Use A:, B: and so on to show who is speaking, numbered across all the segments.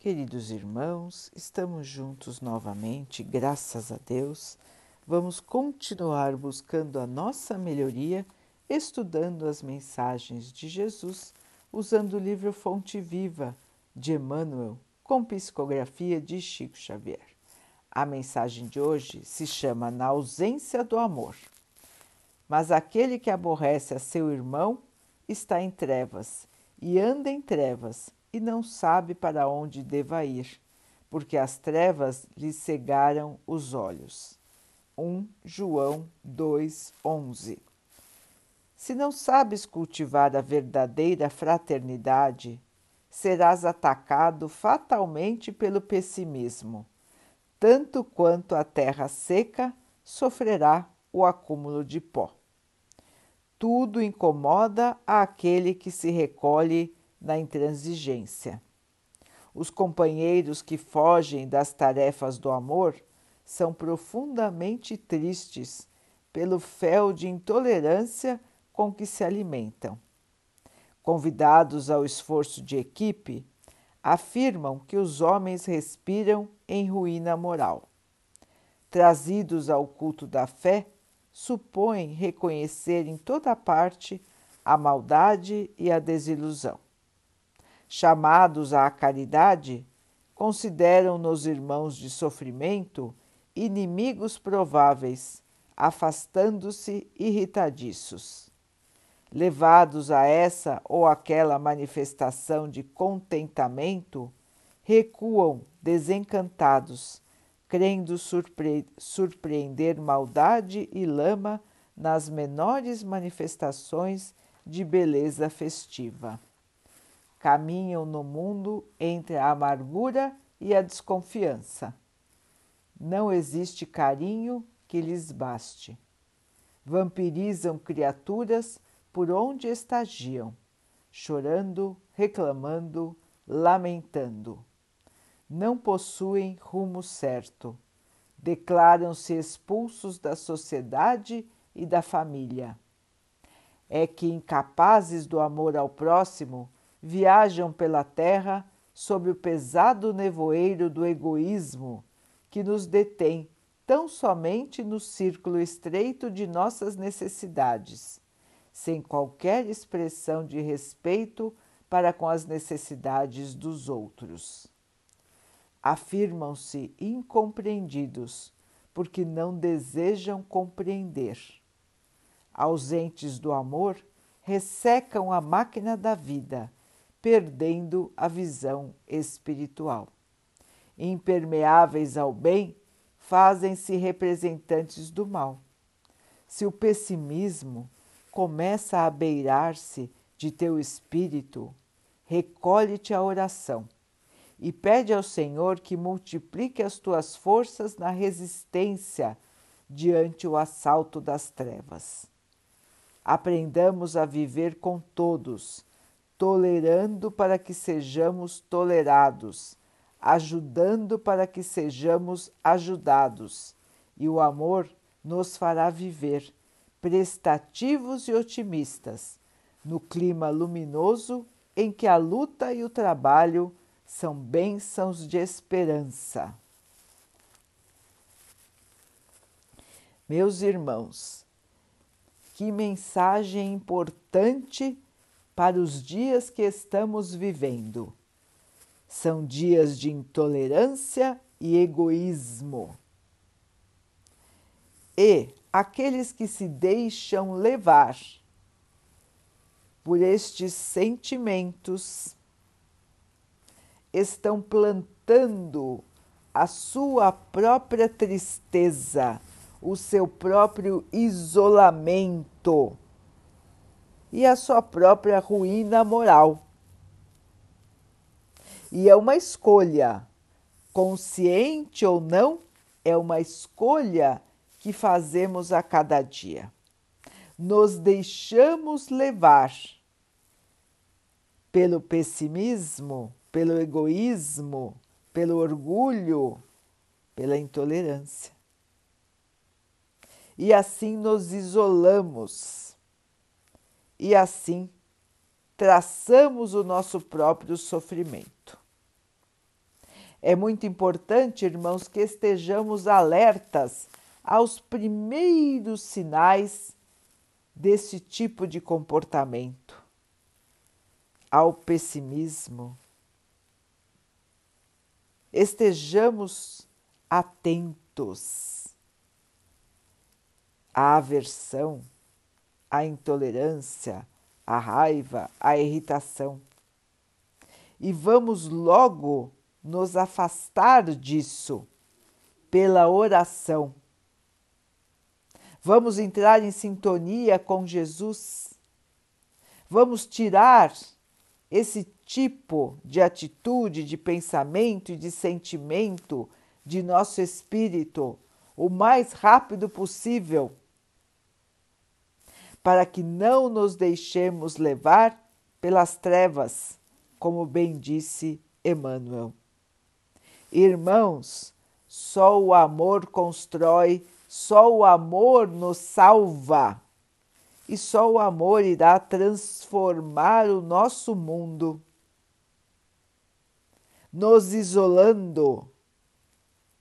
A: Queridos irmãos, estamos juntos novamente, graças a Deus. Vamos continuar buscando a nossa melhoria, estudando as mensagens de Jesus, usando o livro Fonte Viva de Emmanuel, com psicografia de Chico Xavier. A mensagem de hoje se chama Na ausência do amor. Mas aquele que aborrece a seu irmão está em trevas e anda em trevas e não sabe para onde deva ir, porque as trevas lhe cegaram os olhos. 1 João 2:11. Se não sabes cultivar a verdadeira fraternidade, serás atacado fatalmente pelo pessimismo, tanto quanto a terra seca sofrerá o acúmulo de pó. Tudo incomoda aquele que se recolhe na intransigência. Os companheiros que fogem das tarefas do amor são profundamente tristes pelo fel de intolerância com que se alimentam. Convidados ao esforço de equipe, afirmam que os homens respiram em ruína moral. Trazidos ao culto da fé, supõem reconhecer em toda parte a maldade e a desilusão chamados à caridade, consideram-nos irmãos de sofrimento inimigos prováveis, afastando-se irritadiços. Levados a essa ou aquela manifestação de contentamento, recuam desencantados, crendo surpre surpreender maldade e lama nas menores manifestações de beleza festiva caminham no mundo entre a amargura e a desconfiança. Não existe carinho que lhes baste. Vampirizam criaturas por onde estagiam, chorando, reclamando, lamentando. Não possuem rumo certo. Declaram-se expulsos da sociedade e da família. É que, incapazes do amor ao próximo, viajam pela terra sob o pesado nevoeiro do egoísmo que nos detém tão somente no círculo estreito de nossas necessidades, sem qualquer expressão de respeito para com as necessidades dos outros. Afirmam-se incompreendidos porque não desejam compreender. Ausentes do amor, ressecam a máquina da vida perdendo a visão espiritual. Impermeáveis ao bem, fazem-se representantes do mal. Se o pessimismo começa a beirar-se de teu espírito, recolhe-te à oração e pede ao Senhor que multiplique as tuas forças na resistência diante o assalto das trevas. Aprendamos a viver com todos tolerando para que sejamos tolerados, ajudando para que sejamos ajudados, e o amor nos fará viver prestativos e otimistas, no clima luminoso em que a luta e o trabalho são bênçãos de esperança. Meus irmãos, que mensagem importante para os dias que estamos vivendo. São dias de intolerância e egoísmo. E aqueles que se deixam levar por estes sentimentos estão plantando a sua própria tristeza, o seu próprio isolamento e a sua própria ruína moral. E é uma escolha, consciente ou não, é uma escolha que fazemos a cada dia. Nos deixamos levar pelo pessimismo, pelo egoísmo, pelo orgulho, pela intolerância. E assim nos isolamos e assim traçamos o nosso próprio sofrimento. É muito importante, irmãos, que estejamos alertas aos primeiros sinais desse tipo de comportamento, ao pessimismo. Estejamos atentos à aversão, à intolerância, à raiva, à irritação. E vamos logo nos afastar disso pela oração. Vamos entrar em sintonia com Jesus. Vamos tirar esse tipo de atitude, de pensamento e de sentimento de nosso espírito o mais rápido possível, para que não nos deixemos levar pelas trevas, como bem disse Emmanuel. Irmãos, só o amor constrói, só o amor nos salva. E só o amor irá transformar o nosso mundo, nos isolando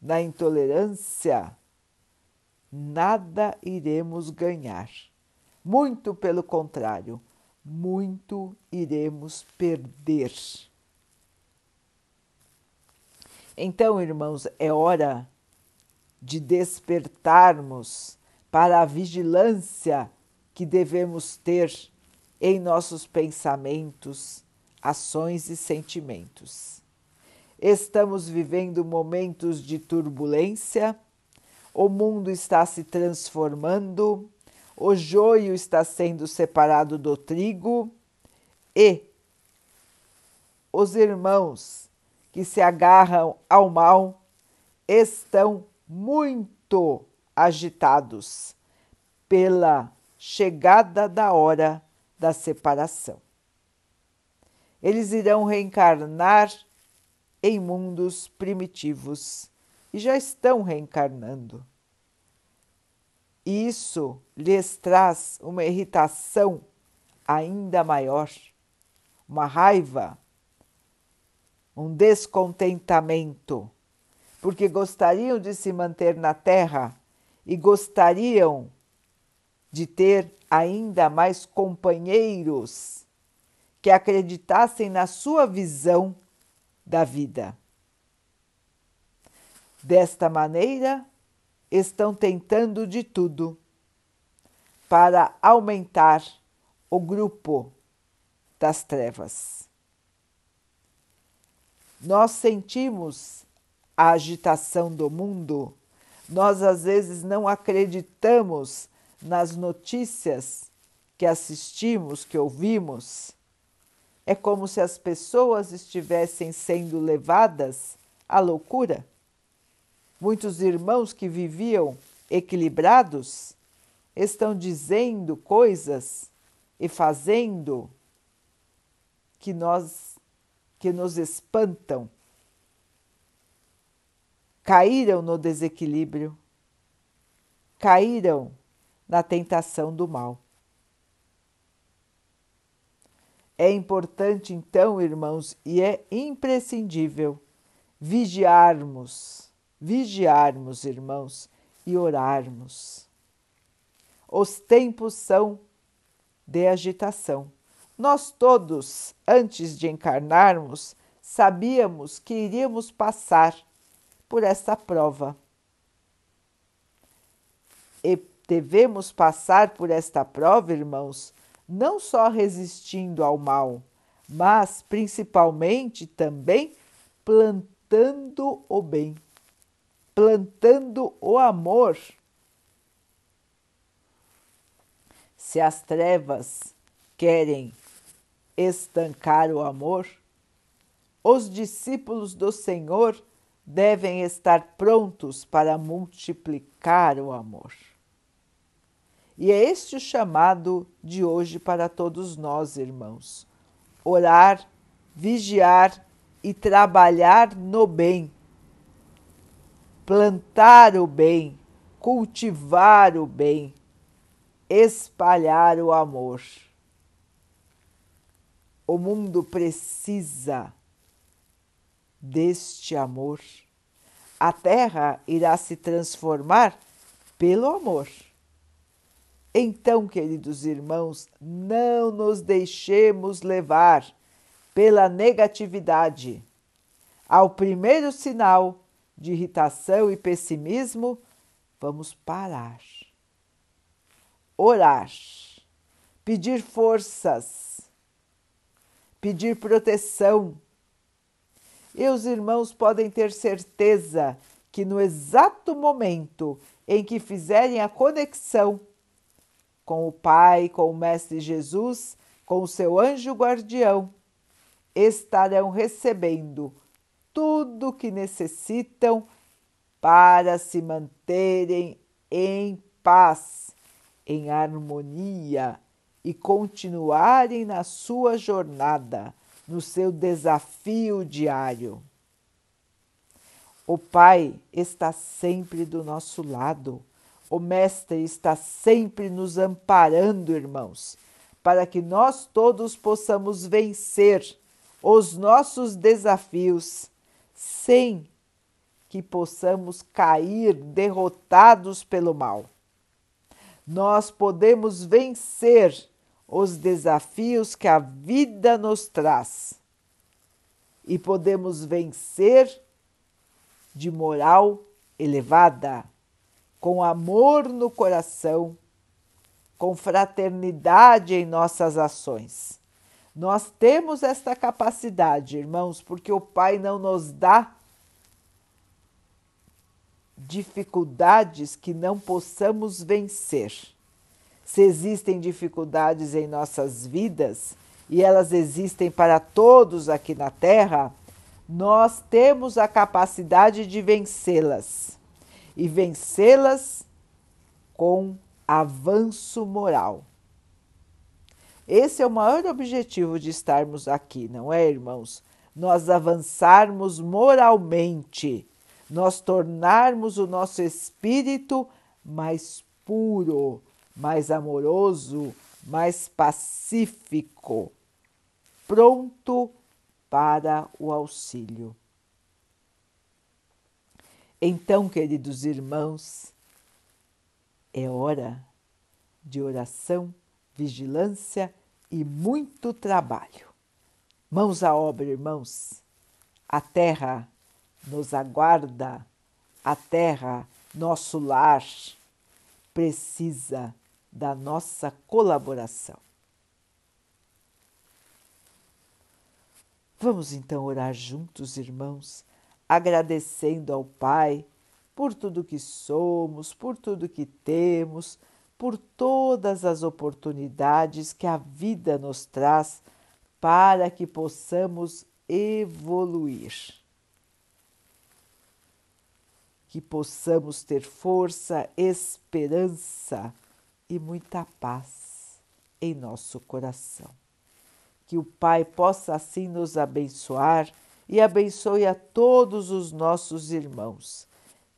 A: na intolerância, nada iremos ganhar. Muito pelo contrário, muito iremos perder. Então, irmãos, é hora de despertarmos para a vigilância que devemos ter em nossos pensamentos, ações e sentimentos. Estamos vivendo momentos de turbulência, o mundo está se transformando, o joio está sendo separado do trigo e os irmãos que se agarram ao mal estão muito agitados pela chegada da hora da separação. Eles irão reencarnar em mundos primitivos e já estão reencarnando. Isso lhes traz uma irritação ainda maior, uma raiva um descontentamento, porque gostariam de se manter na Terra e gostariam de ter ainda mais companheiros que acreditassem na sua visão da vida. Desta maneira, estão tentando de tudo para aumentar o grupo das trevas. Nós sentimos a agitação do mundo, nós às vezes não acreditamos nas notícias que assistimos, que ouvimos. É como se as pessoas estivessem sendo levadas à loucura. Muitos irmãos que viviam equilibrados estão dizendo coisas e fazendo que nós que nos espantam, caíram no desequilíbrio, caíram na tentação do mal. É importante, então, irmãos, e é imprescindível vigiarmos, vigiarmos, irmãos, e orarmos. Os tempos são de agitação nós todos, antes de encarnarmos, sabíamos que iríamos passar por essa prova. E devemos passar por esta prova, irmãos, não só resistindo ao mal, mas principalmente também plantando o bem, plantando o amor. Se as trevas querem estancar o amor, os discípulos do Senhor devem estar prontos para multiplicar o amor. E é este o chamado de hoje para todos nós, irmãos: orar, vigiar e trabalhar no bem, plantar o bem, cultivar o bem, espalhar o amor. O mundo precisa deste amor. A terra irá se transformar pelo amor. Então, queridos irmãos, não nos deixemos levar pela negatividade. Ao primeiro sinal de irritação e pessimismo, vamos parar, orar, pedir forças, pedir proteção. E os irmãos podem ter certeza que no exato momento em que fizerem a conexão com o Pai, com o Mestre Jesus, com o seu anjo guardião, estarão recebendo tudo o que necessitam para se manterem em paz, em harmonia e continuarem na sua jornada, no seu desafio diário. O Pai está sempre do nosso lado. O Mestre está sempre nos amparando, irmãos, para que nós todos possamos vencer os nossos desafios sem que possamos cair derrotados pelo mal. Nós podemos vencer os desafios que a vida nos traz e podemos vencer de moral elevada, com amor no coração, com fraternidade em nossas ações. Nós temos esta capacidade, irmãos, porque o Pai não nos dá dificuldades que não possamos vencer. Se existem dificuldades em nossas vidas, e elas existem para todos aqui na Terra, nós temos a capacidade de vencê-las e vencê-las com avanço moral. Esse é o maior objetivo de estarmos aqui, não é, irmãos? Nós avançarmos moralmente, nós tornarmos o nosso espírito mais puro, mais amoroso, mais pacífico, pronto para o auxílio. Então, queridos irmãos, é hora de oração, vigilância e muito trabalho. Mãos à obra, irmãos. A terra nos aguarda, a terra, nosso lar, precisa da nossa colaboração. Vamos então orar juntos, irmãos, agradecendo ao Pai por tudo que somos, por tudo que temos, por todas as oportunidades que a vida nos traz para que possamos evoluir. Que possamos ter força, esperança e muita paz em nosso coração que o Pai possa assim nos abençoar e abençoe a todos os nossos irmãos.